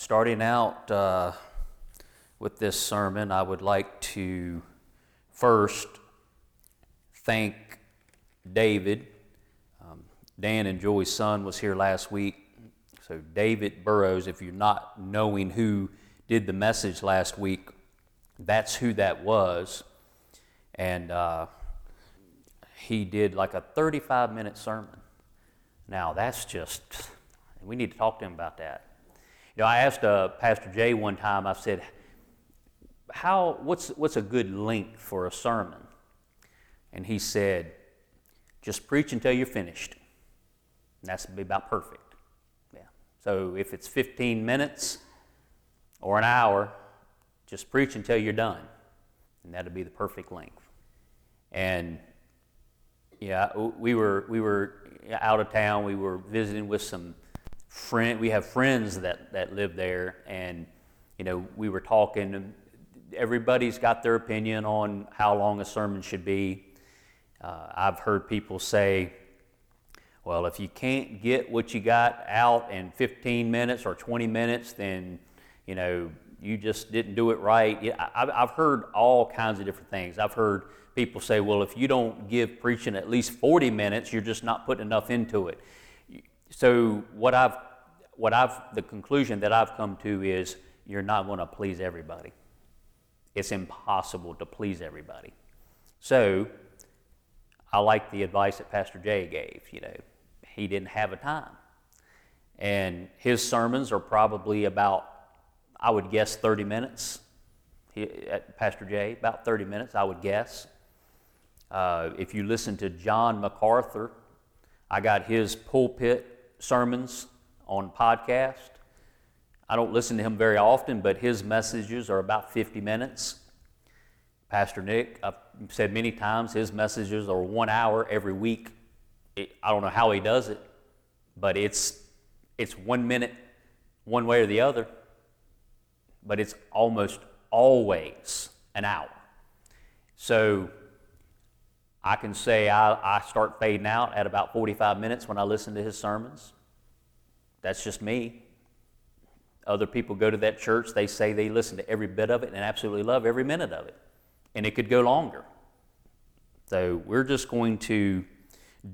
Starting out uh, with this sermon, I would like to first thank David. Um, Dan and Joy's son was here last week. So, David Burrows, if you're not knowing who did the message last week, that's who that was. And uh, he did like a 35 minute sermon. Now, that's just, we need to talk to him about that. Know, I asked uh, Pastor Jay one time, I said, how, what's, what's a good length for a sermon? And he said, just preach until you're finished. And that's about perfect. Yeah. So if it's 15 minutes or an hour, just preach until you're done. And that'll be the perfect length. And yeah, we were, we were out of town. We were visiting with some friend. We have friends that, that live there. And, you know, we were talking. Everybody's got their opinion on how long a sermon should be. Uh, I've heard people say, well, if you can't get what you got out in 15 minutes or 20 minutes, then, you know, you just didn't do it right. I've heard all kinds of different things. I've heard people say, well, if you don't give preaching at least 40 minutes, you're just not putting enough into it. So, what I've, what I've, the conclusion that I've come to is you're not going to please everybody. It's impossible to please everybody. So, I like the advice that Pastor Jay gave. You know, he didn't have a time. And his sermons are probably about, I would guess, 30 minutes. He, Pastor Jay, about 30 minutes, I would guess. Uh, if you listen to John MacArthur, I got his pulpit sermons on podcast. I don't listen to him very often, but his messages are about 50 minutes. Pastor Nick, I've said many times, his messages are one hour every week. It, I don't know how he does it, but it's, it's one minute one way or the other, but it's almost always an hour. So I can say I, I start fading out at about 45 minutes when I listen to his sermons. That's just me. Other people go to that church, they say they listen to every bit of it and absolutely love every minute of it. And it could go longer. So we're just going to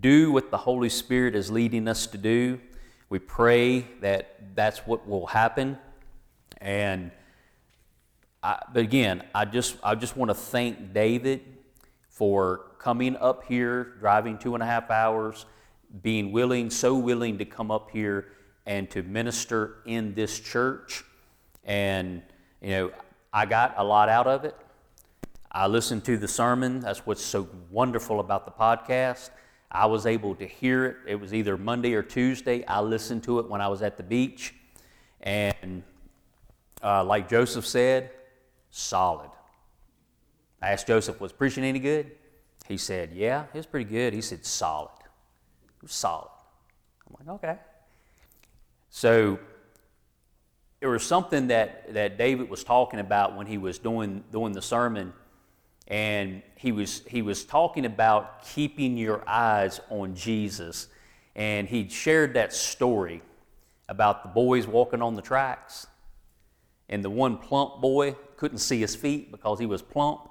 do what the Holy Spirit is leading us to do. We pray that that's what will happen. And I, but again, I just I just want to thank David for coming up here, driving two and a half hours, being willing, so willing to come up here and to minister in this church. And, you know, I got a lot out of it. I listened to the sermon. That's what's so wonderful about the podcast. I was able to hear it. It was either Monday or Tuesday. I listened to it when I was at the beach. And uh, like Joseph said, solid. I asked Joseph, was preaching any good? He said, yeah, it was pretty good. He said, solid. It was solid. I'm like, okay. So there was something that, that David was talking about when he was doing, doing the sermon, and he was, he was talking about keeping your eyes on Jesus. And he shared that story about the boys walking on the tracks, and the one plump boy couldn't see his feet because he was plump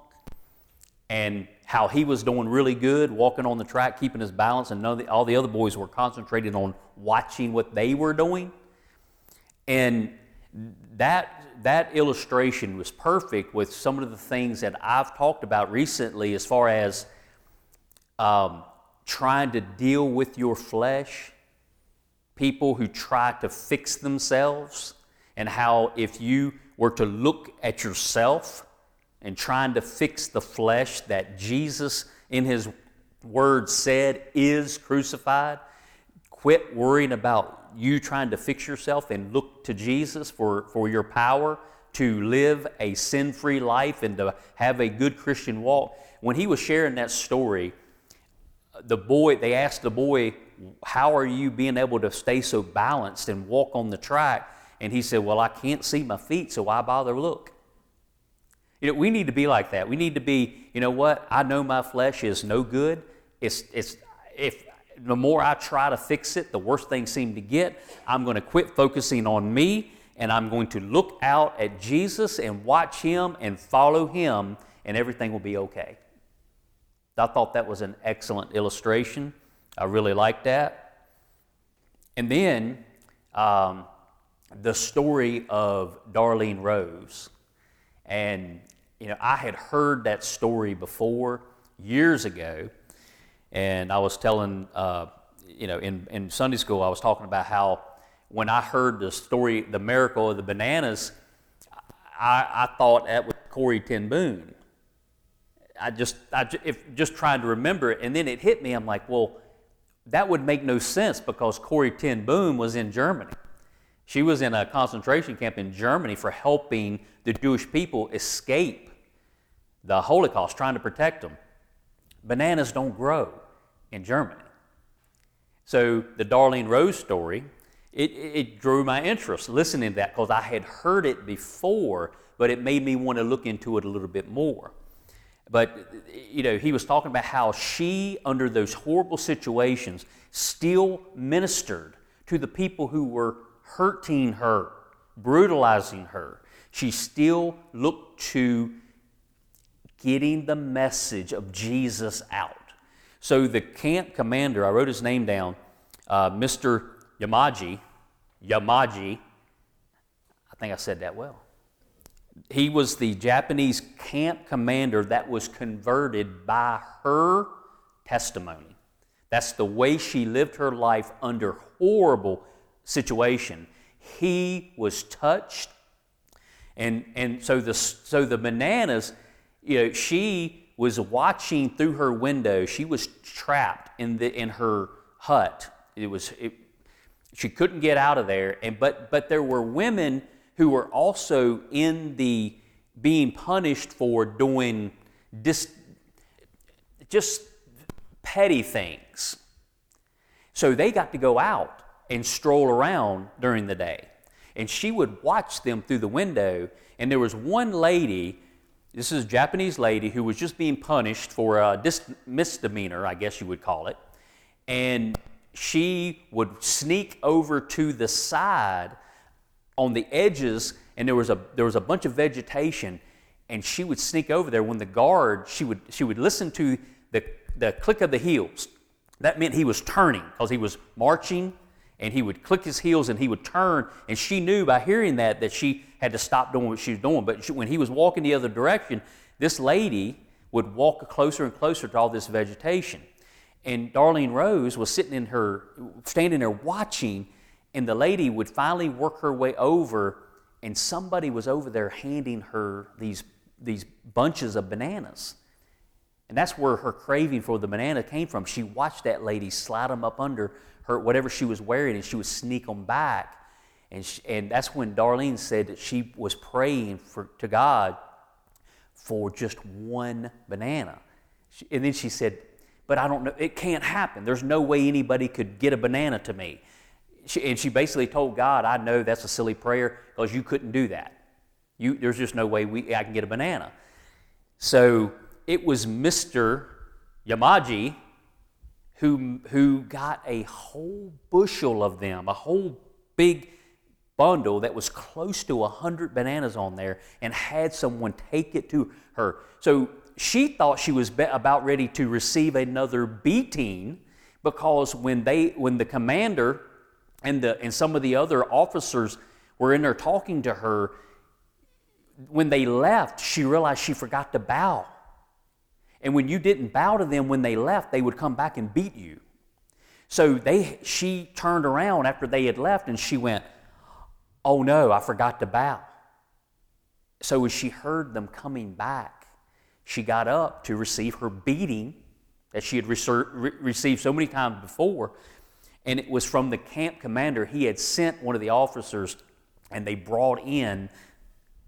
and how he was doing really good, walking on the track, keeping his balance, and the, all the other boys were concentrating on watching what they were doing. And that, that illustration was perfect with some of the things that I've talked about recently as far as um, trying to deal with your flesh, people who try to fix themselves, and how if you were to look at yourself and trying to fix the flesh that Jesus, in His Word, said is crucified. Quit worrying about you trying to fix yourself and look to Jesus for, for your power to live a sin free life and to have a good Christian walk. When he was sharing that story, the boy, they asked the boy, How are you being able to stay so balanced and walk on the track? And he said, Well, I can't see my feet, so why bother look? You know, we need to be like that. We need to be, you know what? I know my flesh is no good. It's, it's, if the more I try to fix it, the worse things seem to get. I'm going to quit focusing on me and I'm going to look out at Jesus and watch him and follow him, and everything will be okay. I thought that was an excellent illustration. I really liked that. And then um, the story of Darlene Rose. And, you know, I had heard that story before years ago. And I was telling, uh, you know, in, in Sunday school, I was talking about how when I heard the story, the miracle of the bananas, I, I thought that was Corrie ten Boom. I just, I if, just trying to remember it, and then it hit me. I'm like, well, that would make no sense because Corrie ten Boom was in Germany. She was in a concentration camp in Germany for helping the Jewish people escape the Holocaust, trying to protect them. Bananas don't grow in Germany. So the Darlene Rose story, it, it drew my interest listening to that because I had heard it before, but it made me want to look into it a little bit more. But, you know, he was talking about how she, under those horrible situations, still ministered to the people who were hurting her, brutalizing her. She still looked to getting the message of Jesus out. So the camp commander, I wrote his name down, uh, Mr. Yamaji, Yamaji, I think I said that well he was the Japanese camp commander that was converted by her testimony. That's the way she lived her life under horrible situation. He was touched. And, and so, the, so the bananas, you know, she was watching through her window. She was trapped in, the, in her hut. It was, it, she couldn't get out of there. And, but, but there were women who were also in the being punished for doing dis, just petty things. So they got to go out and stroll around during the day. And she would watch them through the window. And there was one lady, this is a Japanese lady, who was just being punished for a dis- misdemeanor, I guess you would call it. And she would sneak over to the side on the edges, and there was a there was a bunch of vegetation, and she would sneak over there. When the guard, she would she would listen to the the click of the heels. That meant he was turning because he was marching, and he would click his heels and he would turn. And she knew by hearing that that she had to stop doing what she was doing. But she, when he was walking the other direction, this lady would walk closer and closer to all this vegetation. And Darlene Rose was sitting in her, standing there watching, and the lady would finally work her way over, and somebody was over there handing her these, these bunches of bananas. And that's where her craving for the banana came from. She watched that lady slide them up under her, whatever she was wearing, and she would sneak them back. And, she, and that's when Darlene said that she was praying for, to God for just one banana. She, and then she said, But I don't know, it can't happen. There's no way anybody could get a banana to me she, and she basically told God, I know that's a silly prayer because you couldn't do that. You, there's just no way we, I can get a banana. So it was Mr. Yamaji who, who got a whole bushel of them, a whole big bundle that was close to 100 bananas on there and had someone take it to her. So she thought she was about ready to receive another beating because when, they, when the commander and, the, and some of the other officers were in there talking to her. When they left, she realized she forgot to bow. And when you didn't bow to them when they left, they would come back and beat you. So they, she turned around after they had left and she went, Oh no, I forgot to bow. So as she heard them coming back, she got up to receive her beating that she had received so many times before and it was from the camp commander. He had sent one of the officers, and they brought in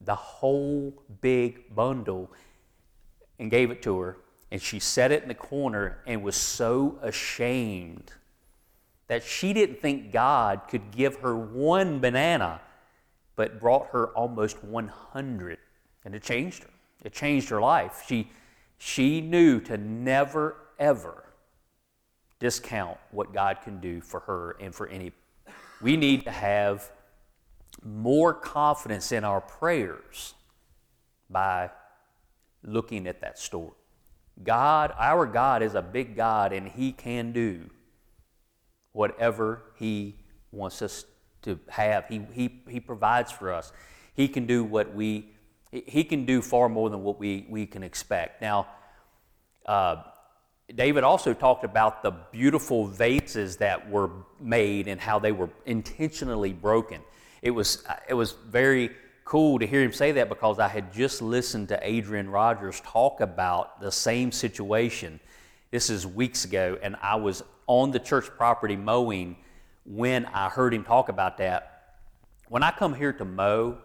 the whole big bundle and gave it to her. And she set it in the corner and was so ashamed that she didn't think God could give her one banana, but brought her almost 100. And it changed her. It changed her life. She, she knew to never, ever discount what God can do for her and for any. We need to have more confidence in our prayers by looking at that story. God, our God is a big God and He can do whatever He wants us to have. He, he, he provides for us. He can do what we, He can do far more than what we, we can expect. Now, uh, David also talked about the beautiful vases that were made and how they were intentionally broken. It was, it was very cool to hear him say that because I had just listened to Adrian Rogers talk about the same situation. This is weeks ago, and I was on the church property mowing when I heard him talk about that. When I come here to mow,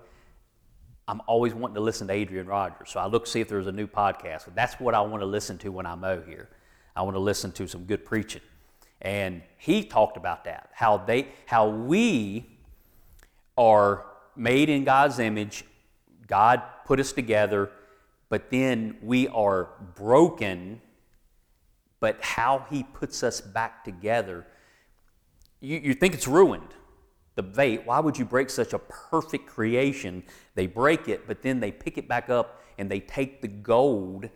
I'm always wanting to listen to Adrian Rogers. So I look see if there's a new podcast. That's what I want to listen to when I mow here. I want to listen to some good preaching. And he talked about that, how they how we are made in God's image. God put us together, but then we are broken. But how He puts us back together, you, you think it's ruined. The vase, why would you break such a perfect creation? They break it, but then they pick it back up and they take the gold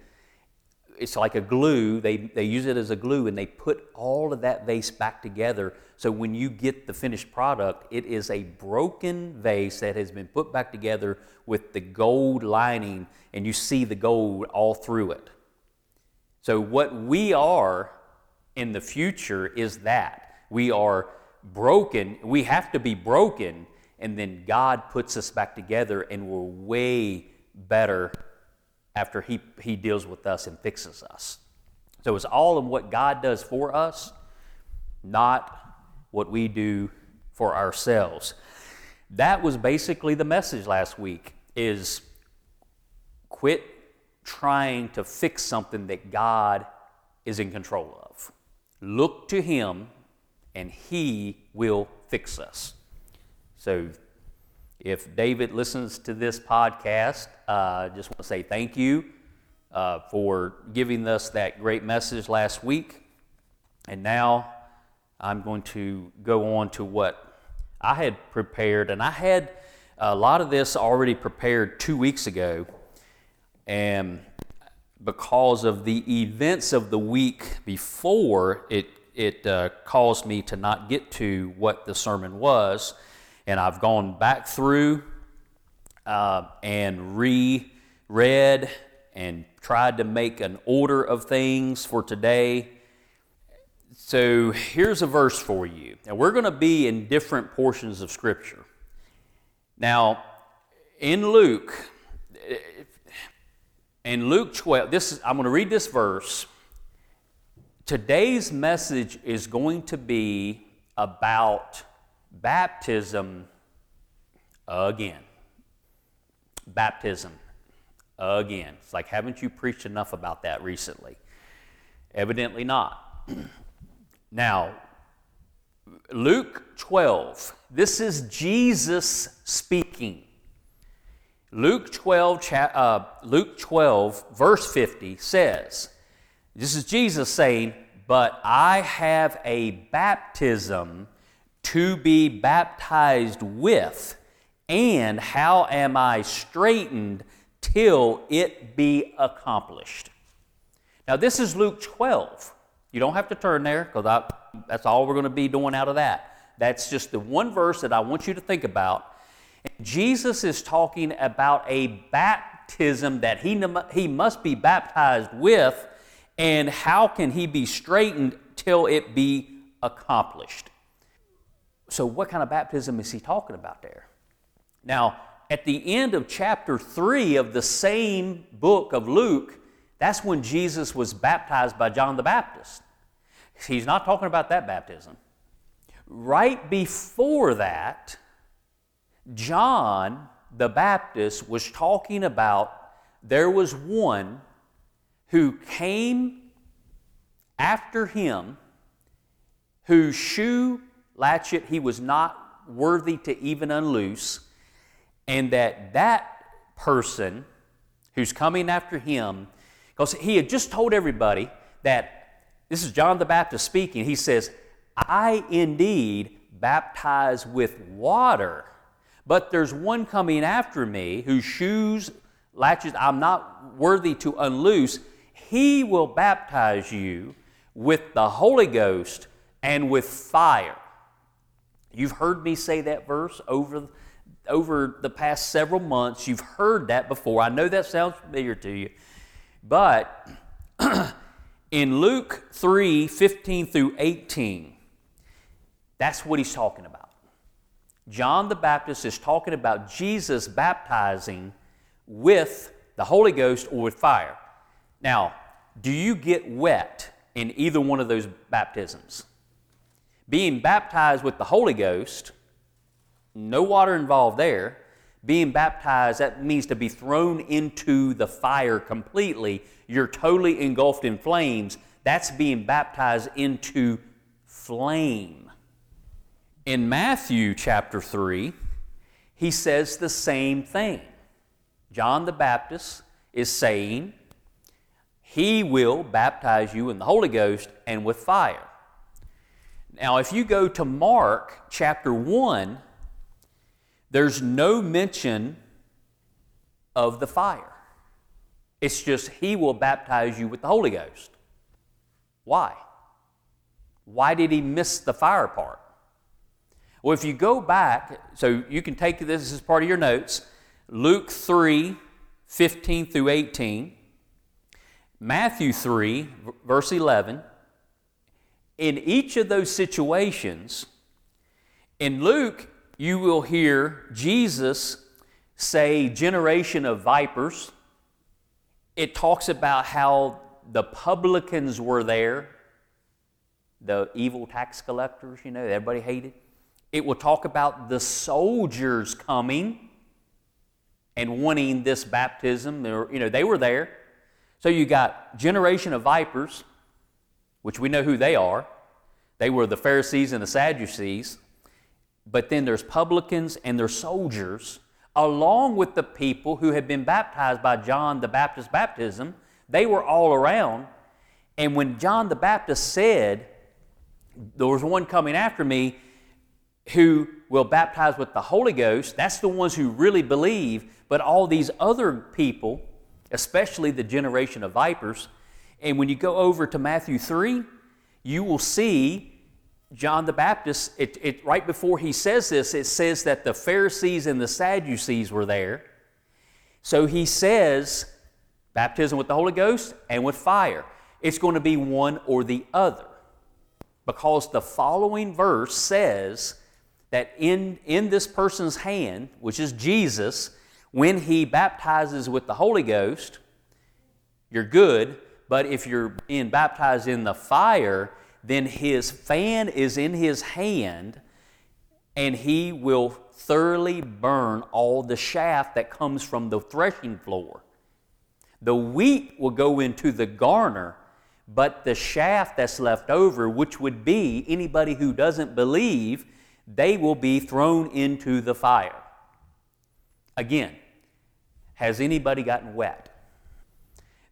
it's like a glue. They, they use it as a glue and they put all of that vase back together. So when you get the finished product, it is a broken vase that has been put back together with the gold lining, and you see the gold all through it. So, what we are in the future is that we are broken. We have to be broken, and then God puts us back together, and we're way better after he, he deals with us and fixes us. So it's all in what God does for us, not what we do for ourselves. That was basically the message last week is quit trying to fix something that God is in control of. Look to him and he will fix us. So if David listens to this podcast, I uh, just want to say thank you uh, for giving us that great message last week. And now I'm going to go on to what I had prepared. And I had a lot of this already prepared two weeks ago. And because of the events of the week before, it, it uh, caused me to not get to what the sermon was and I've gone back through uh, and reread and tried to make an order of things for today. So here's a verse for you. Now we're going to be in different portions of Scripture. Now, in Luke, in Luke 12, this is, I'm going to read this verse. Today's message is going to be about Baptism again. Baptism again. It's like, haven't you preached enough about that recently? Evidently not. now, Luke 12, this is Jesus speaking. Luke 12, uh, Luke 12, verse 50 says, This is Jesus saying, But I have a baptism to be baptized with, and how am I straitened till it be accomplished? Now, this is Luke 12. You don't have to turn there because that's all we're going to be doing out of that. That's just the one verse that I want you to think about. Jesus is talking about a baptism that he, he must be baptized with, and how can he be straitened till it be accomplished? So, what kind of baptism is he talking about there? Now, at the end of chapter 3 of the same book of Luke, that's when Jesus was baptized by John the Baptist. He's not talking about that baptism. Right before that, John the Baptist was talking about there was one who came after him whose shoe latchet he was not worthy to even unloose, and that that person who's coming after him, because he had just told everybody that this is John the Baptist speaking. He says, I indeed baptize with water, But there's one coming after me whose shoes, latches, I'm not worthy to unloose. He will baptize you with the Holy Ghost and with fire. You've heard me say that verse over, over the past several months. You've heard that before. I know that sounds familiar to you. But in Luke 3 15 through 18, that's what he's talking about. John the Baptist is talking about Jesus baptizing with the Holy Ghost or with fire. Now, do you get wet in either one of those baptisms? Being baptized with the Holy Ghost, no water involved there. Being baptized, that means to be thrown into the fire completely. You're totally engulfed in flames. That's being baptized into flame. In Matthew chapter 3, he says the same thing. John the Baptist is saying, He will baptize you in the Holy Ghost and with fire. Now, if you go to Mark chapter 1, there's no mention of the fire. It's just He will baptize you with the Holy Ghost. Why? Why did He miss the fire part? Well, if you go back, so you can take this as part of your notes Luke 3 15 through 18, Matthew 3, verse 11. In each of those situations, in Luke, you will hear Jesus say, generation of vipers. It talks about how the publicans were there, the evil tax collectors, you know, everybody hated. It will talk about the soldiers coming and wanting this baptism. you know, they were there. So you got generation of vipers, which we know who they are. They were the Pharisees and the Sadducees. But then there's publicans and there's soldiers, along with the people who had been baptized by John the Baptist baptism. They were all around. And when John the Baptist said, There was one coming after me, who will baptize with the Holy Ghost, that's the ones who really believe, but all these other people, especially the generation of vipers, and when you go over to Matthew 3, you will see John the Baptist, it, it, right before he says this, it says that the Pharisees and the Sadducees were there. So he says, baptism with the Holy Ghost and with fire. It's going to be one or the other. Because the following verse says that in, in this person's hand, which is Jesus, when he baptizes with the Holy Ghost, you're good. But if you're being baptized in the fire, then his fan is in his hand and he will thoroughly burn all the chaff that comes from the threshing floor. The wheat will go into the garner, but the chaff that's left over, which would be anybody who doesn't believe, they will be thrown into the fire. Again, has anybody gotten wet?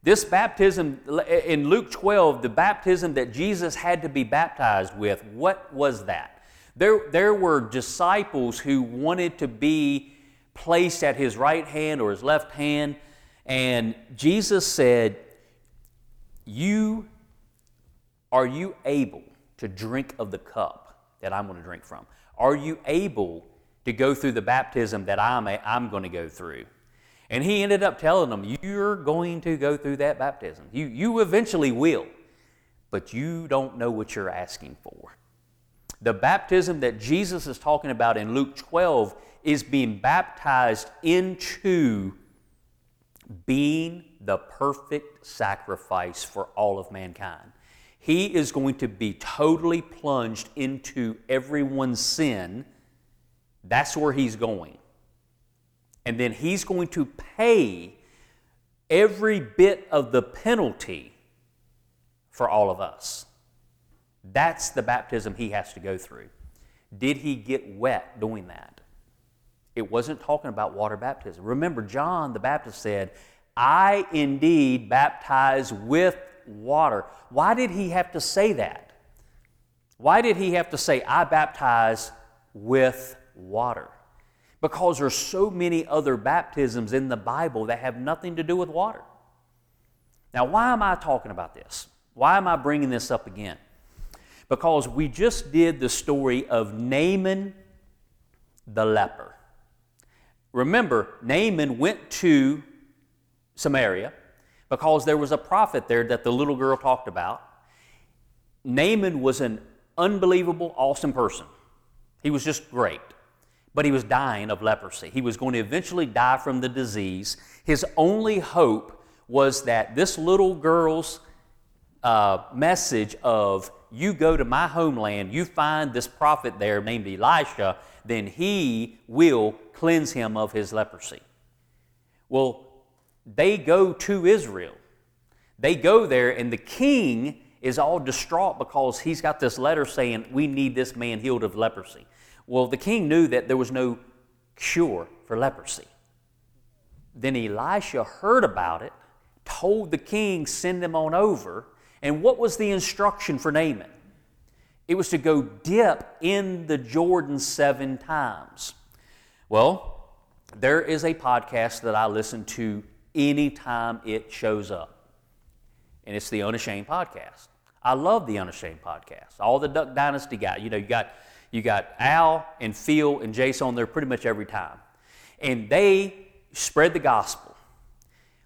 This baptism in Luke 12, the baptism that Jesus had to be baptized with, what was that? There, there were disciples who wanted to be placed at his right hand or his left hand, and Jesus said, You are you able to drink of the cup that I'm going to drink from? Are you able to go through the baptism that I'm, I'm going to go through? And he ended up telling them, You're going to go through that baptism. You, you eventually will, but you don't know what you're asking for. The baptism that Jesus is talking about in Luke 12 is being baptized into being the perfect sacrifice for all of mankind. He is going to be totally plunged into everyone's sin. That's where he's going. And then he's going to pay every bit of the penalty for all of us. That's the baptism he has to go through. Did he get wet doing that? It wasn't talking about water baptism. Remember, John the Baptist said, I indeed baptize with water. Why did he have to say that? Why did he have to say, I baptize with water? Because there's so many other baptisms in the Bible that have nothing to do with water. Now, why am I talking about this? Why am I bringing this up again? Because we just did the story of Naaman the leper. Remember, Naaman went to Samaria because there was a prophet there that the little girl talked about. Naaman was an unbelievable, awesome person. He was just great. But he was dying of leprosy. He was going to eventually die from the disease. His only hope was that this little girl's uh, message of, You go to my homeland, you find this prophet there named Elisha, then he will cleanse him of his leprosy. Well, they go to Israel. They go there, and the king is all distraught because he's got this letter saying, We need this man healed of leprosy. Well, the king knew that there was no cure for leprosy. Then Elisha heard about it, told the king, Send them on over. And what was the instruction for Naaman? It was to go dip in the Jordan seven times. Well, there is a podcast that I listen to anytime it shows up, and it's the Unashamed Podcast. I love the Unashamed podcast. All the Duck Dynasty guys, you know, you got you got Al and Phil and Jason on there pretty much every time, and they spread the gospel.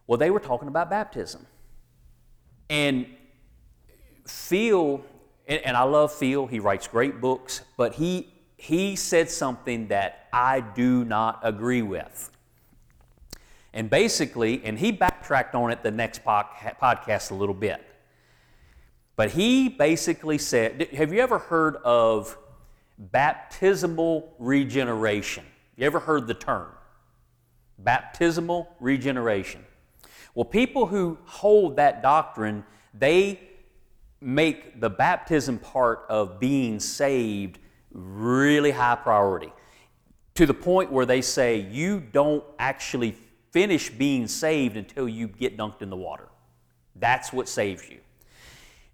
Well, they were talking about baptism, and Phil, and, and I love Phil. He writes great books, but he he said something that I do not agree with. And basically, and he backtracked on it the next podcast a little bit. But he basically said, Have you ever heard of baptismal regeneration? You ever heard the term? Baptismal regeneration. Well, people who hold that doctrine, they make the baptism part of being saved really high priority to the point where they say you don't actually finish being saved until you get dunked in the water. That's what saves you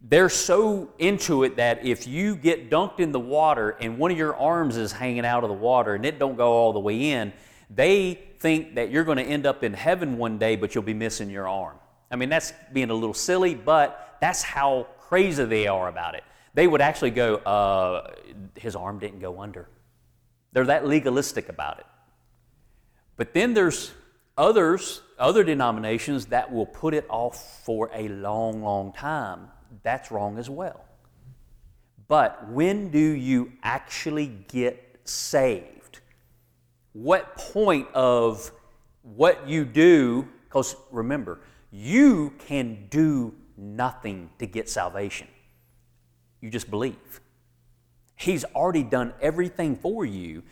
they're so into it that if you get dunked in the water and one of your arms is hanging out of the water and it don't go all the way in, they think that you're going to end up in heaven one day, but you'll be missing your arm. I mean, that's being a little silly, but that's how crazy they are about it. They would actually go, uh, his arm didn't go under. They're that legalistic about it. But then there's others, other denominations that will put it off for a long, long time that's wrong as well. But when do you actually get saved? What point of what you do, because remember, you can do nothing to get salvation. You just believe. He's already done everything for you,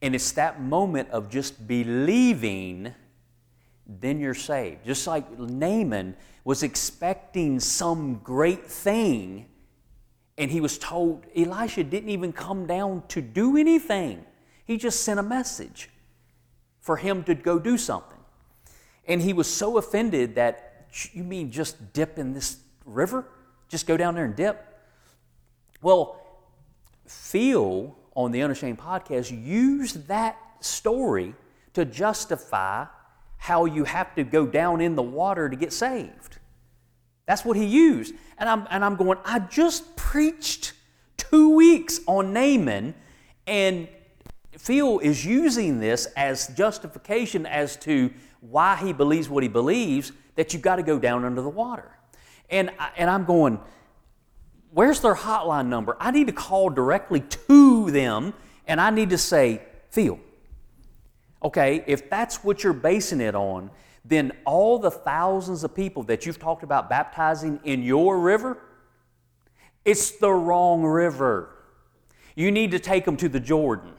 and it's that moment of just believing, then you're saved. Just like Naaman was expecting some great thing, and he was told Elisha didn't even come down to do anything. He just sent a message for him to go do something. And he was so offended that, you mean just dip in this river? Just go down there and dip? Well, Phil on the Unashamed podcast used that story to justify how you have to go down in the water to get saved. That's what he used. And I'm, and I'm going, I just preached two weeks on Naaman, and Phil is using this as justification as to why he believes what he believes, that you've got to go down under the water. And, I, and I'm going, where's their hotline number? I need to call directly to them, and I need to say, Phil, Okay, if that's what you're basing it on, then all the thousands of people that you've talked about baptizing in your river, it's the wrong river. You need to take them to the Jordan.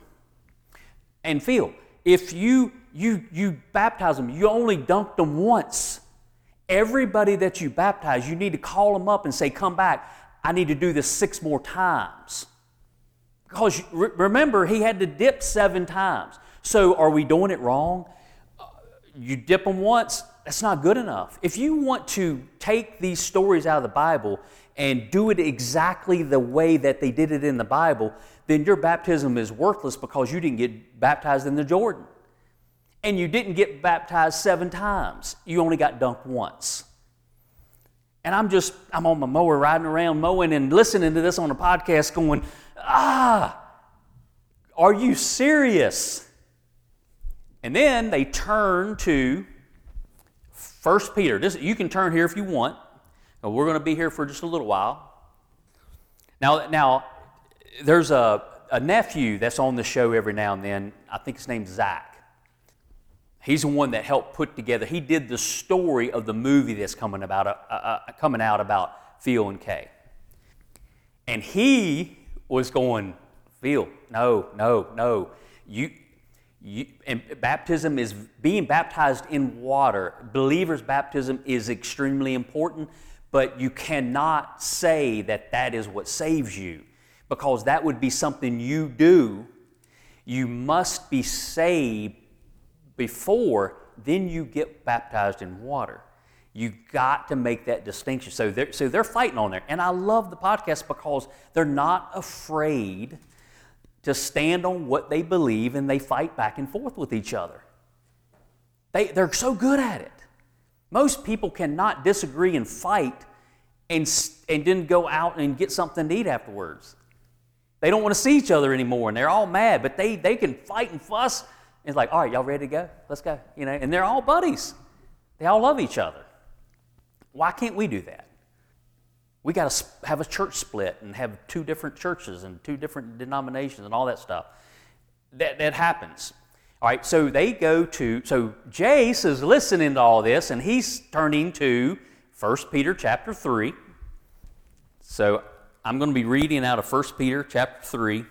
And Phil, if you you you baptize them, you only dunked them once. Everybody that you baptize, you need to call them up and say, "Come back. I need to do this six more times." Because remember, he had to dip seven times. So are we doing it wrong? You dip them once, that's not good enough. If you want to take these stories out of the Bible and do it exactly the way that they did it in the Bible, then your baptism is worthless because you didn't get baptized in the Jordan. and you didn't get baptized seven times. You only got dunked once. And I'm just, I'm on my mower riding around mowing and listening to this on a podcast going, ah, are you serious? And then they turn to 1 Peter. This, you can turn here if you want. We're going to be here for just a little while. Now, now there's a, a nephew that's on the show every now and then. I think his name's Zach. He's the one that helped put together. He did the story of the movie that's coming about, uh, uh, uh coming out about Phil and Kay. And he was going, Phil, no, no, no. You, you, and baptism is being baptized in water. Believers' baptism is extremely important, but you cannot say that that is what saves you because that would be something you do. You must be saved before, then you get baptized in water. You got to make that distinction. So they're, so they're fighting on there. And I love the podcast because they're not afraid to stand on what they believe and they fight back and forth with each other. They, they're so good at it. Most people cannot disagree and fight and, and then go out and get something to eat afterwards. They don't want to see each other anymore and they're all mad, but they, they can fight and fuss it's like, all right, y'all ready to go? Let's go. You know, and they're all buddies. They all love each other. Why can't we do that? We got to have a church split and have two different churches and two different denominations and all that stuff. That, that happens. All right, so they go to, so Jase is listening to all this and he's turning to 1 Peter chapter 3. So I'm going to be reading out of 1 Peter chapter 3.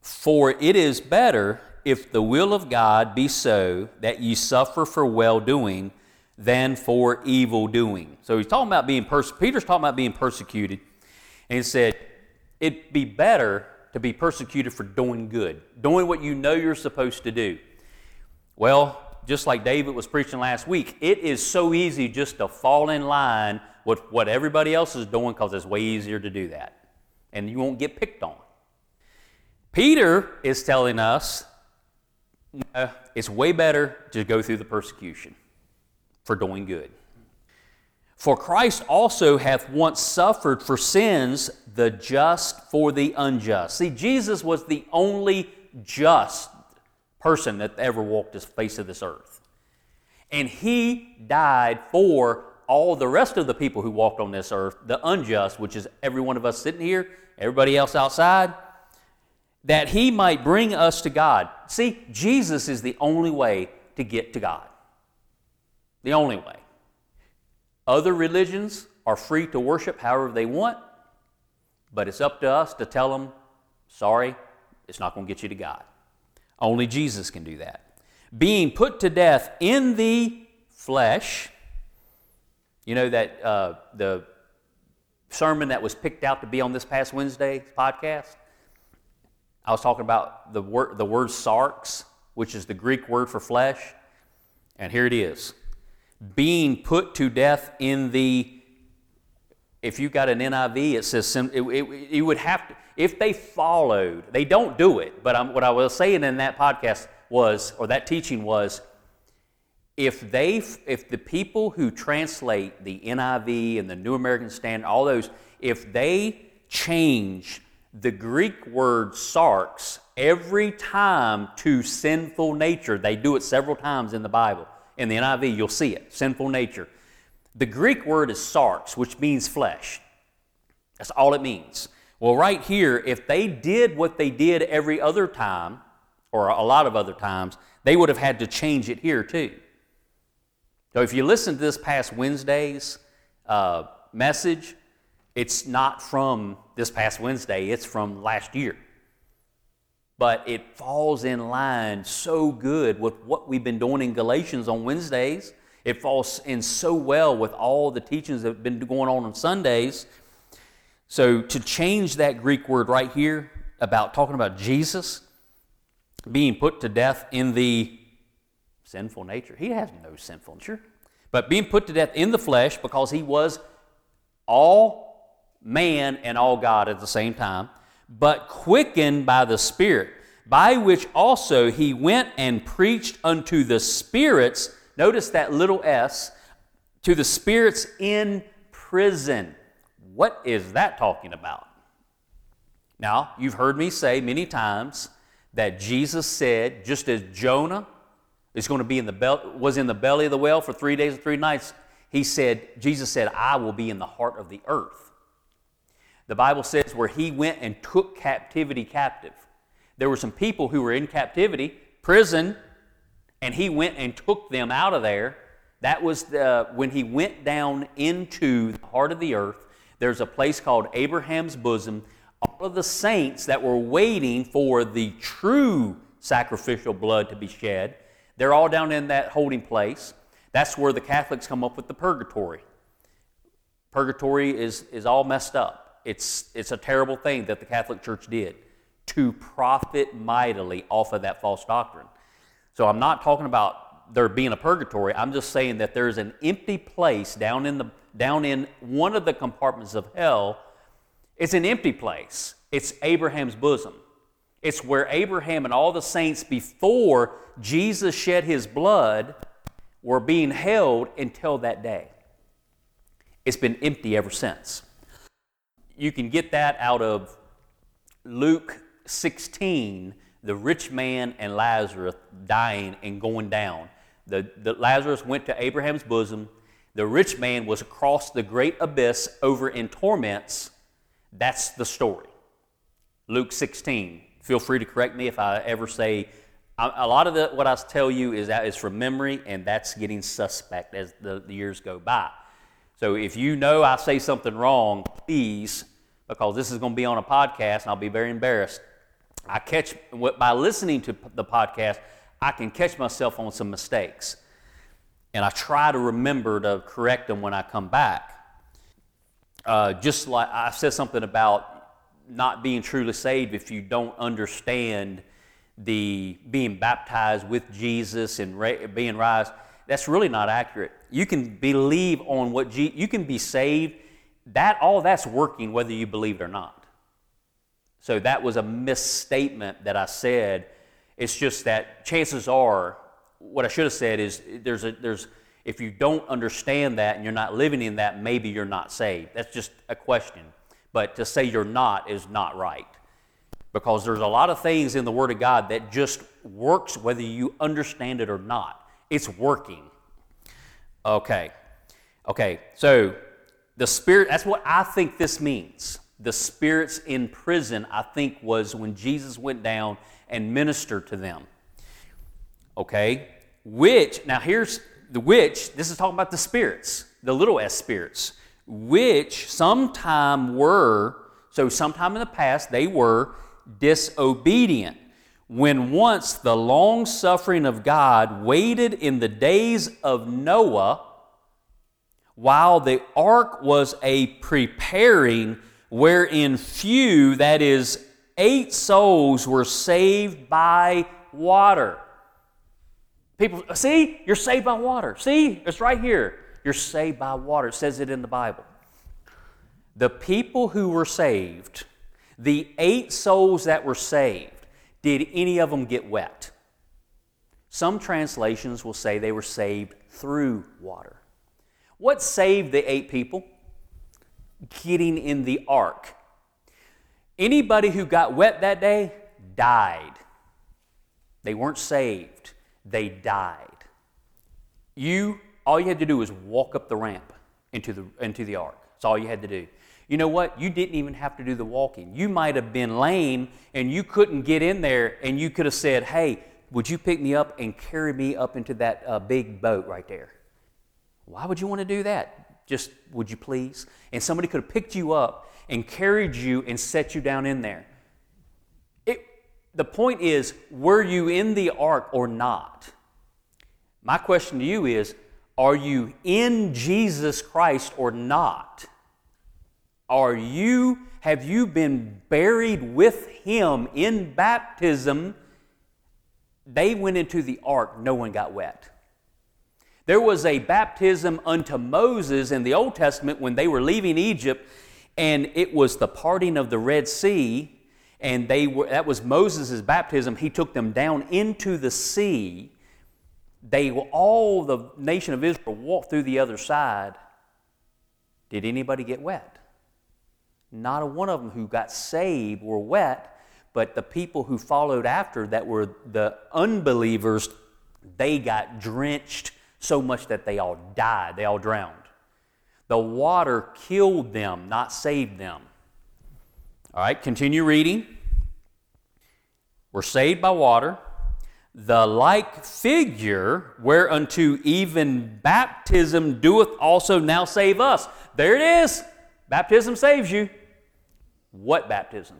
For it is better if the will of God be so that ye suffer for well doing than for evil doing. So he's talking about being Peter's talking about being persecuted, and he said it'd be better to be persecuted for doing good, doing what you know you're supposed to do. Well, just like David was preaching last week, it is so easy just to fall in line with what everybody else is doing because it's way easier to do that. And you won't get picked on. Peter is telling us it's way better to go through the persecution for doing good. For Christ also hath once suffered for sins, the just for the unjust. See, Jesus was the only just person that ever walked the face of this earth. And he died for all the rest of the people who walked on this earth, the unjust, which is every one of us sitting here, everybody else outside, that he might bring us to God. See, Jesus is the only way to get to God. The only way. Other religions are free to worship however they want, but it's up to us to tell them, sorry, it's not going to get you to God. Only Jesus can do that. Being put to death in the flesh, you know that uh, the sermon that was picked out to be on this past Wednesday's podcast? I was talking about the word, the word sarx, which is the Greek word for flesh. And here it is being put to death in the if you got an NIV, it says it, it, you would have to, if they followed, they don't do it, but I'm, what I was saying in that podcast was, or that teaching was, if they, if the people who translate the NIV and the New American Standard, all those, if they change the Greek word sarx every time to sinful nature. They do it several times in the Bible. In the NIV, you'll see it sinful nature. The Greek word is sarx, which means flesh. That's all it means. Well, right here, if they did what they did every other time, or a lot of other times, they would have had to change it here too. So if you listen to this past Wednesday's uh, message, it's not from this past Wednesday, it's from last year. But it falls in line so good with what we've been doing in Galatians on Wednesdays. It falls in so well with all the teachings that have been going on on Sundays. So to change that Greek word right here about talking about Jesus being put to death in the sinful nature, he has no sinful nature, but being put to death in the flesh because he was all man and all God at the same time, but quickened by the Spirit. by which also he went and preached unto the spirits, notice that little s, to the spirits in prison. What is that talking about? Now, you've heard me say many times that Jesus said, just as Jonah is going to be in the bel- was in the belly of the whale for three days and three nights, he said, Jesus said, I will be in the heart of the earth. The Bible says where he went and took captivity captive. There were some people who were in captivity, prison, and he went and took them out of there. That was the, when he went down into the heart of the earth. There's a place called Abraham's bosom. All of the saints that were waiting for the true sacrificial blood to be shed, they're all down in that holding place. That's where the Catholics come up with the purgatory. Purgatory is, is all messed up. It's, it's a terrible thing that the Catholic Church did to profit mightily off of that false doctrine. So I'm not talking about there being a purgatory. I'm just saying that there's an empty place down in the down in one of the compartments of hell. It's an empty place. It's Abraham's bosom. It's where Abraham and all the saints before Jesus shed his blood were being held until that day. It's been empty ever since. You can get that out of Luke 16, the rich man and Lazarus dying and going down. The, the, Lazarus went to Abraham's bosom. The rich man was across the great abyss over in torments. That's the story. Luke 16. Feel free to correct me if I ever say. A lot of the, what I tell you is that is from memory, and that's getting suspect as the, the years go by. So if you know I say something wrong, please, because this is going to be on a podcast, and I'll be very embarrassed I catch, by listening to the podcast, I can catch myself on some mistakes. And I try to remember to correct them when I come back. Uh, just like I said something about not being truly saved if you don't understand the being baptized with Jesus and being raised. That's really not accurate. You can believe on what Je- you can be saved. That all that's working whether you believe it or not. So that was a misstatement that I said. It's just that chances are, what I should have said is there's a, there's, if you don't understand that and you're not living in that, maybe you're not saved. That's just a question. But to say you're not is not right. Because there's a lot of things in the Word of God that just works whether you understand it or not. It's working. Okay. Okay, so the Spirit, that's what I think this means the spirits in prison, I think, was when Jesus went down and ministered to them. Okay? Which, now here's the which, this is talking about the spirits, the little s spirits, which sometime were, so sometime in the past, they were disobedient. When once the long suffering of God waited in the days of Noah, while the ark was a preparing wherein few, that is, eight souls, were saved by water. People, see, you're saved by water. See, it's right here. You're saved by water. It says it in the Bible. The people who were saved, the eight souls that were saved, did any of them get wet? Some translations will say they were saved through water. What saved the eight people? getting in the ark. Anybody who got wet that day died. They weren't saved, they died. You, all you had to do was walk up the ramp into the, into the ark. That's all you had to do. You know what? You didn't even have to do the walking. You might have been lame and you couldn't get in there, and you could have said, Hey, would you pick me up and carry me up into that uh, big boat right there? Why would you want to do that? Just would you please? And somebody could have picked you up and carried you and set you down in there. It, the point is, were you in the ark or not? My question to you is, are you in Jesus Christ or not? Are you, have you been buried with Him in baptism? They went into the ark, no one got wet. There was a baptism unto Moses in the Old Testament when they were leaving Egypt, and it was the parting of the Red Sea. And they were, that was Moses' baptism. He took them down into the sea. They all, the nation of Israel, walked through the other side. Did anybody get wet? Not a one of them who got saved were wet, but the people who followed after that were the unbelievers, they got drenched so much that they all died, they all drowned. The water killed them, not saved them. All right, continue reading. We're saved by water. The like figure whereunto even baptism doeth also now save us. There it is. Baptism saves you. What baptism?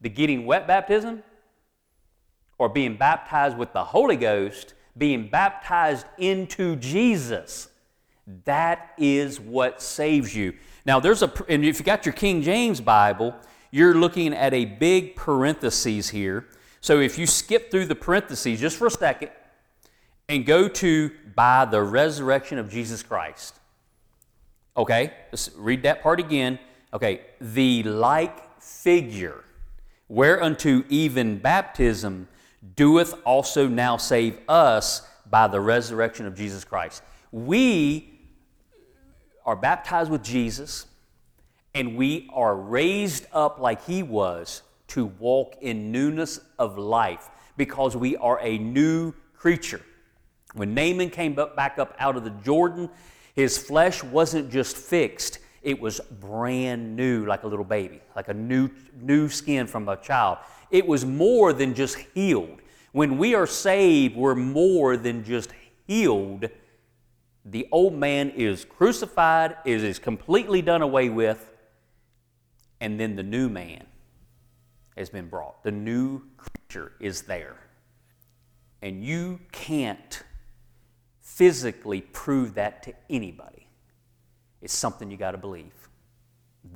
The getting wet baptism? Or being baptized with the Holy Ghost, being baptized into Jesus? That is what saves you. Now, there's a, and if you got your King James Bible, you're looking at a big parentheses here. So if you skip through the parentheses just for a second and go to by the resurrection of Jesus Christ. Okay, let's read that part again. Okay, the like figure, whereunto even baptism doeth also now save us by the resurrection of Jesus Christ. We are baptized with Jesus and we are raised up like he was to walk in newness of life because we are a new creature. When Naaman came back up out of the Jordan, his flesh wasn't just fixed, it was brand new, like a little baby, like a new, new skin from a child. It was more than just healed. When we are saved, we're more than just healed. The old man is crucified, is, is completely done away with, and then the new man has been brought. The new creature is there. And you can't physically prove that to anybody. It's something you got to believe.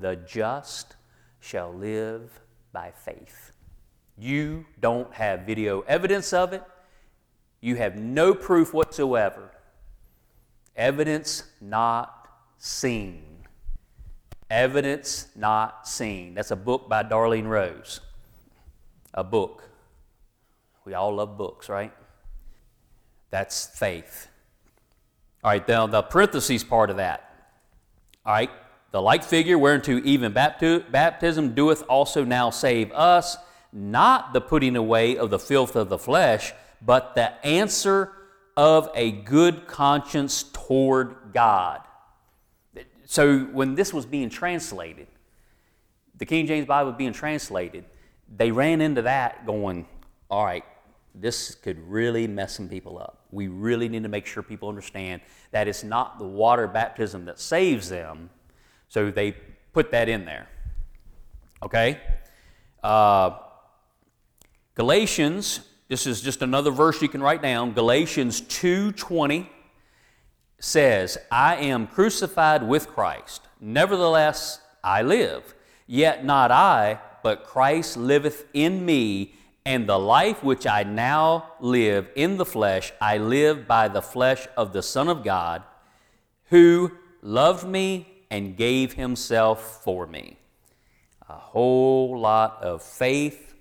The just shall live by faith. You don't have video evidence of it. You have no proof whatsoever. Evidence not seen. Evidence not seen. That's a book by Darlene Rose. A book. We all love books, right? That's faith. All right, now the parentheses part of that. Right, the like figure whereunto even baptism doeth also now save us, not the putting away of the filth of the flesh, but the answer of a good conscience toward God. So when this was being translated, the King James Bible being translated, they ran into that going, all right, this could really mess some people up. We really need to make sure people understand that it's not the water baptism that saves them. So they put that in there. Okay? Uh, Galatians, this is just another verse you can write down. Galatians 2:20 says, I am crucified with Christ. Nevertheless, I live. Yet not I, but Christ liveth in me. And the life which I now live in the flesh, I live by the flesh of the Son of God, who loved me and gave himself for me. A whole lot of faith.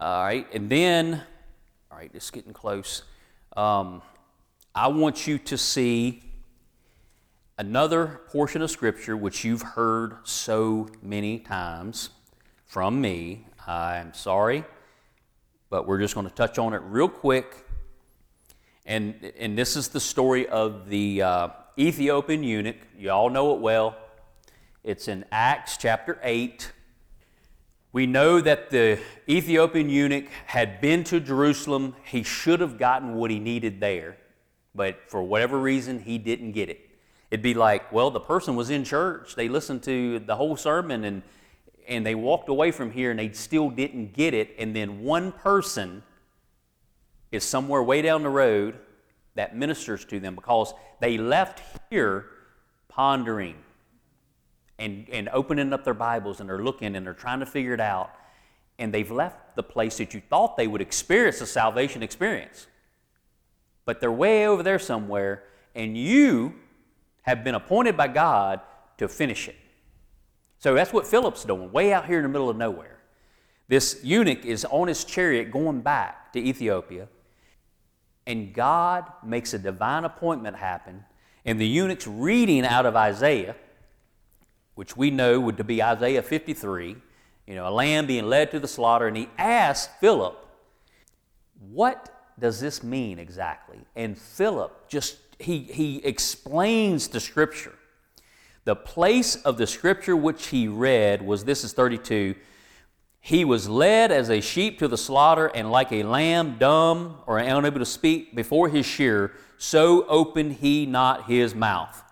All right, and then, all right, it's getting close. Um, I want you to see another portion of Scripture which you've heard so many times from me. I'm sorry but we're just going to touch on it real quick. And, and this is the story of the uh, Ethiopian eunuch. You all know it well. It's in Acts chapter 8. We know that the Ethiopian eunuch had been to Jerusalem. He should have gotten what he needed there, but for whatever reason, he didn't get it. It'd be like, well, the person was in church. They listened to the whole sermon and and they walked away from here and they still didn't get it. And then one person is somewhere way down the road that ministers to them because they left here pondering and, and opening up their Bibles and they're looking and they're trying to figure it out. And they've left the place that you thought they would experience a salvation experience. But they're way over there somewhere, and you have been appointed by God to finish it. So that's what Philip's doing, way out here in the middle of nowhere. This eunuch is on his chariot going back to Ethiopia, and God makes a divine appointment happen, and the eunuch's reading out of Isaiah, which we know would be Isaiah 53, you know, a lamb being led to the slaughter, and he asks Philip, What does this mean exactly? And Philip just he he explains the scripture. The place of the scripture which he read was this is 32 he was led as a sheep to the slaughter, and like a lamb dumb or unable to speak before his shearer, so opened he not his mouth.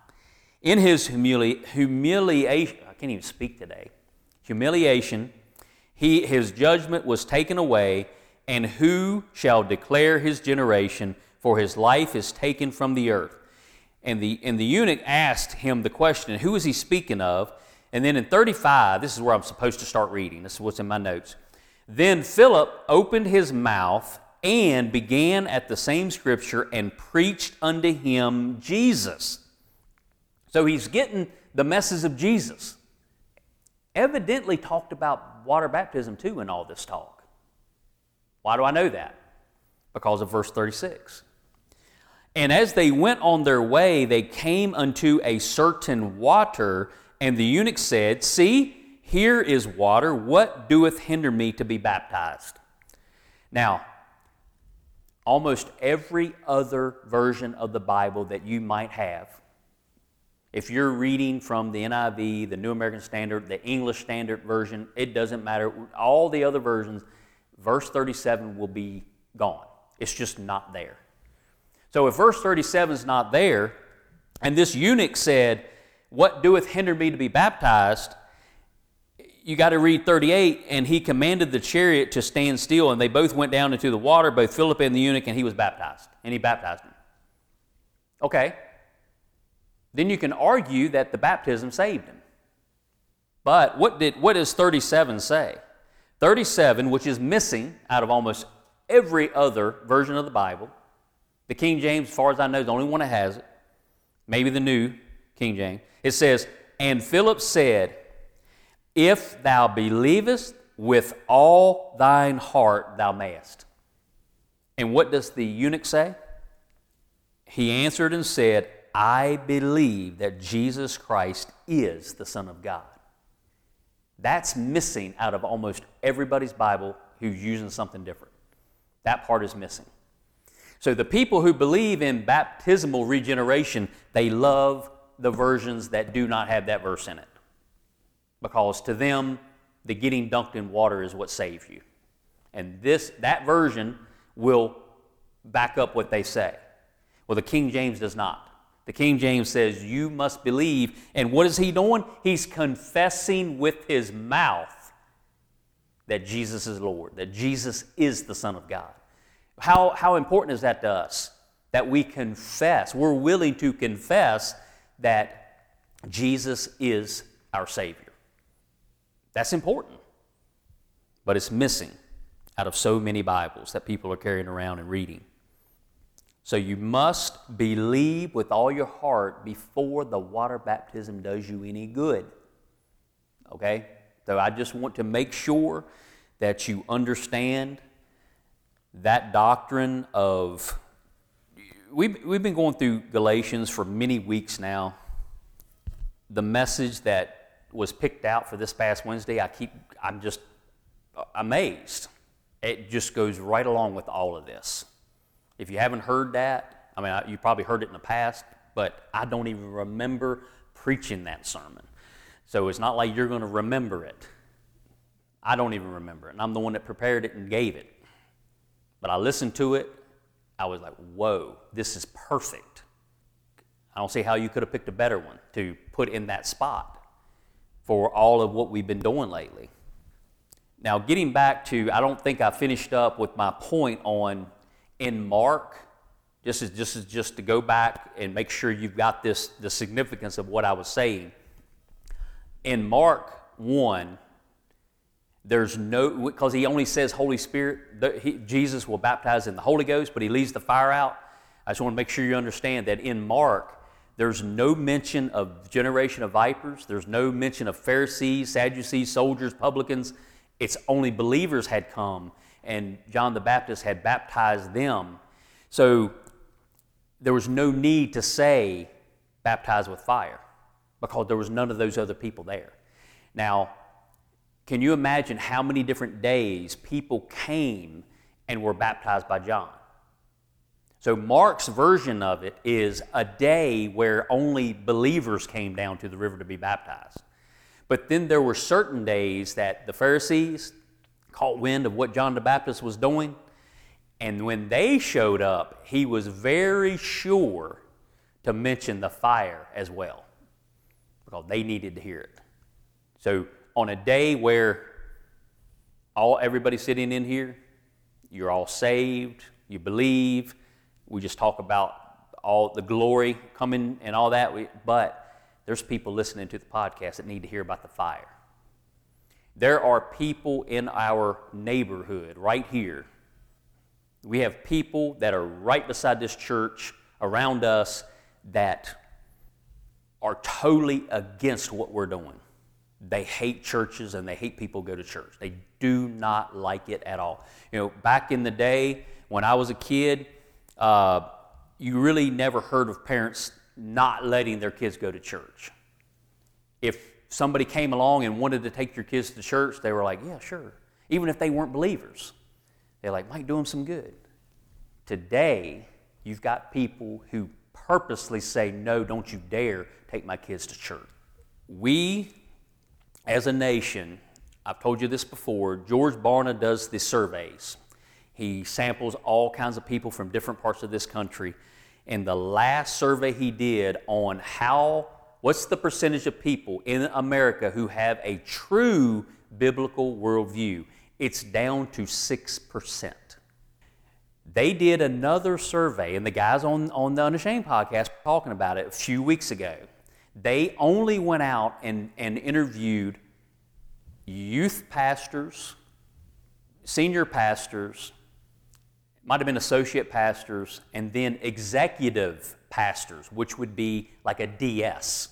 In his humili- humiliation, I can't even speak today, humiliation, he, his judgment was taken away, and who shall declare his generation? For his life is taken from the earth. And the, and the eunuch asked him the question, Who is he speaking of? And then in 35, this is where I'm supposed to start reading. This is what's in my notes. Then Philip opened his mouth and began at the same scripture and preached unto him Jesus. So he's getting the message of Jesus. Evidently talked about water baptism too in all this talk. Why do I know that? Because of verse 36. And as they went on their way, they came unto a certain water and the eunuch said, See, here is water. What doeth hinder me to be baptized? Now, almost every other version of the Bible that you might have, if you're reading from the NIV, the New American Standard, the English Standard Version, it doesn't matter. All the other versions, verse 37 will be gone. It's just not there. So if verse 37 is not there, and this eunuch said, what doeth hinder me to be baptized? You got to read 38, and he commanded the chariot to stand still, and they both went down into the water, both Philip and the eunuch, and he was baptized. And he baptized him. Okay. Then you can argue that the baptism saved him. But what, did, what does 37 say? 37, which is missing out of almost every other version of the Bible, the King James, as far as I know, is the only one that has it, maybe the New King James. It says, And Philip said, If thou believest with all thine heart, thou mayest. And what does the eunuch say? He answered and said, I believe that Jesus Christ is the Son of God. That's missing out of almost everybody's Bible who's using something different. That part is missing. So the people who believe in baptismal regeneration, they love the versions that do not have that verse in it. Because to them, the getting dunked in water is what saves you. And this that version will back up what they say. Well, the King James does not. The King James says, You must believe. And what is he doing? He's confessing with his mouth that Jesus is Lord, that Jesus is the Son of God. How, how important is that to us? That we confess, we're willing to confess that Jesus is our Savior. That's important, but it's missing out of so many Bibles that people are carrying around and reading. So you must believe with all your heart before the water baptism does you any good. Okay? So I just want to make sure that you understand that doctrine of we've, we've been going through Galatians for many weeks now. The message that was picked out for this past Wednesday, I keep, I'm just amazed. It just goes right along with all of this. If you haven't heard that, I mean, you probably heard it in the past, but I don't even remember preaching that sermon. So it's not like you're going to remember it. I don't even remember it. And I'm the one that prepared it and gave it. But I listened to it I was like, whoa, this is perfect. I don't see how you could have picked a better one to put in that spot for all of what we've been doing lately. Now, getting back to, I don't think I finished up with my point on in Mark. This is, just as, just to go back and make sure you've got this the significance of what I was saying. In Mark 1, there's no, because he only says Holy Spirit, he, Jesus will baptize in the Holy Ghost, but he leaves the fire out. I just want to make sure you understand that in Mark, there's no mention of generation of vipers. There's no mention of Pharisees, Sadducees, soldiers, publicans It's only believers had come, and John the Baptist had baptized them. So there was no need to say, baptized with fire, because there was none of those other people there. Now, can you imagine how many different days people came and were baptized by John? So, Mark's version of it is a day where only believers came down to the river to be baptized. But then there were certain days that the Pharisees caught wind of what John the Baptist was doing. And when they showed up, he was very sure to mention the fire as well because they needed to hear it. So, on a day where all everybody sitting in here, you're all saved, you believe, we just talk about all the glory coming and all that, we, but there's people listening to the podcast that need to hear about the fire. There are people in our neighborhood right here. We have people that are right beside this church around us that are totally against what we're doing. They hate churches and they hate people go to church. They do not like it at all. You know, back in the day when I was a kid, uh, you really never heard of parents not letting their kids go to church. If somebody came along and wanted to take your kids to church, they were like, yeah, sure. Even if they weren't believers, they're like, might do them some good. Today, you've got people who purposely say, no, don't you dare take my kids to church. We, as a nation, I've told you this before, George Barna does the surveys. He samples all kinds of people from different parts of this country and the last survey he did on how, what's the percentage of people in America who have a true biblical worldview, it's down to 6%. They did another survey, and the guys on, on the Unashamed podcast were talking about it a few weeks ago. They only went out and, and interviewed youth pastors, senior pastors, might have been associate pastors, and then executive pastors, which would be like a DS,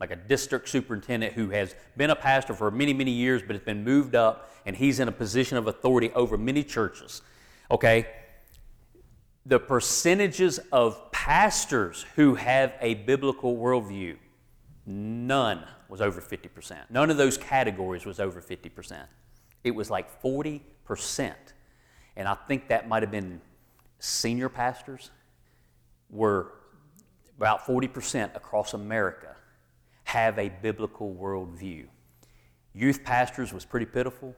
like a district superintendent who has been a pastor for many, many years, but has been moved up and he's in a position of authority over many churches. Okay? The percentages of pastors who have a biblical worldview, none was over 50%. None of those categories was over 50%. It was like 40%. And I think that might have been senior pastors, were about 40% across America have a biblical worldview. Youth pastors was pretty pitiful,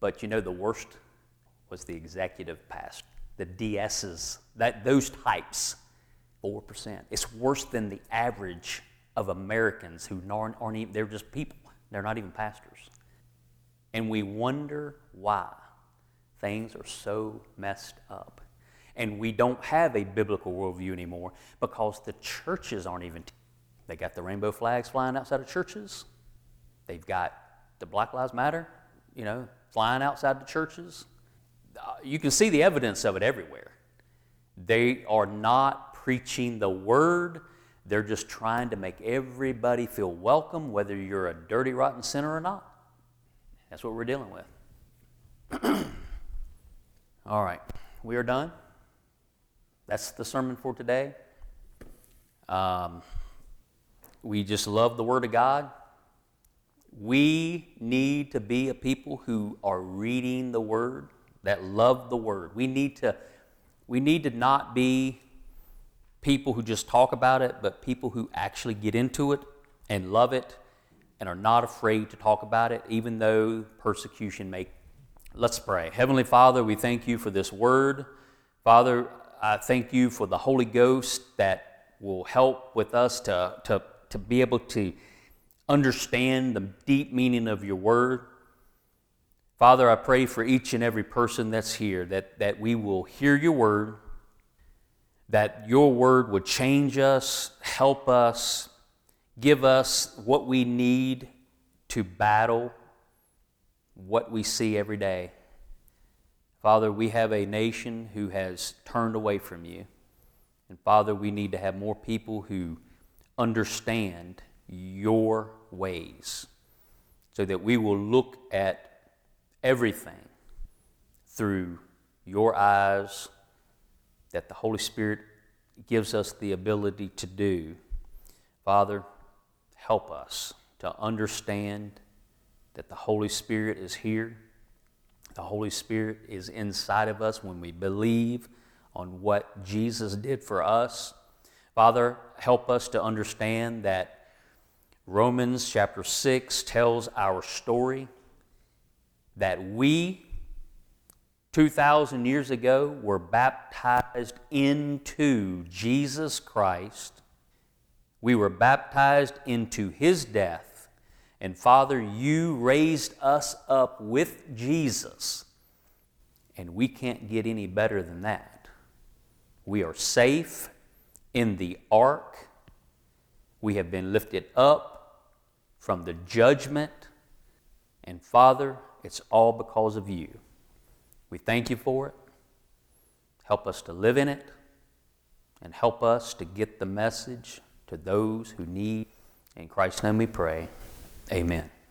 but you know the worst was the executive pastor, the DSs, that, those types, 4%. It's worse than the average of Americans who aren't, aren't even, they're just people. They're not even pastors. And we wonder why things are so messed up. And we don't have a biblical worldview anymore because the churches aren't even. T- they got the rainbow flags flying outside of churches. They've got the Black Lives Matter, you know, flying outside the churches. Uh, you can see the evidence of it everywhere. They are not preaching the word. They're just trying to make everybody feel welcome, whether you're a dirty, rotten sinner or not. That's what we're dealing with. All right, we are done. That's the sermon for today. Um, we just love the Word of God. We need to be a people who are reading the Word, that love the Word. We need to, we need to not be people who just talk about it, but people who actually get into it and love it and are not afraid to talk about it, even though persecution may Let's pray. Heavenly Father, we thank you for this word. Father, I thank you for the Holy Ghost that will help with us to, to, to be able to understand the deep meaning of your word. Father, I pray for each and every person that's here that, that we will hear your word, that your word would change us, help us, give us what we need to battle what we see every day. Father, we have a nation who has turned away from you. And Father, we need to have more people who understand your ways so that we will look at everything through your eyes that the Holy Spirit gives us the ability to do. Father, help us to understand that the Holy Spirit is here. The Holy Spirit is inside of us when we believe on what Jesus did for us. Father, help us to understand that Romans chapter 6 tells our story that we, 2,000 years ago, were baptized into Jesus Christ. We were baptized into his death. And Father, you raised us up with Jesus. And we can't get any better than that. We are safe in the ark. We have been lifted up from the judgment. And Father, it's all because of you. We thank you for it. Help us to live in it and help us to get the message to those who need. In Christ's name we pray. Amen.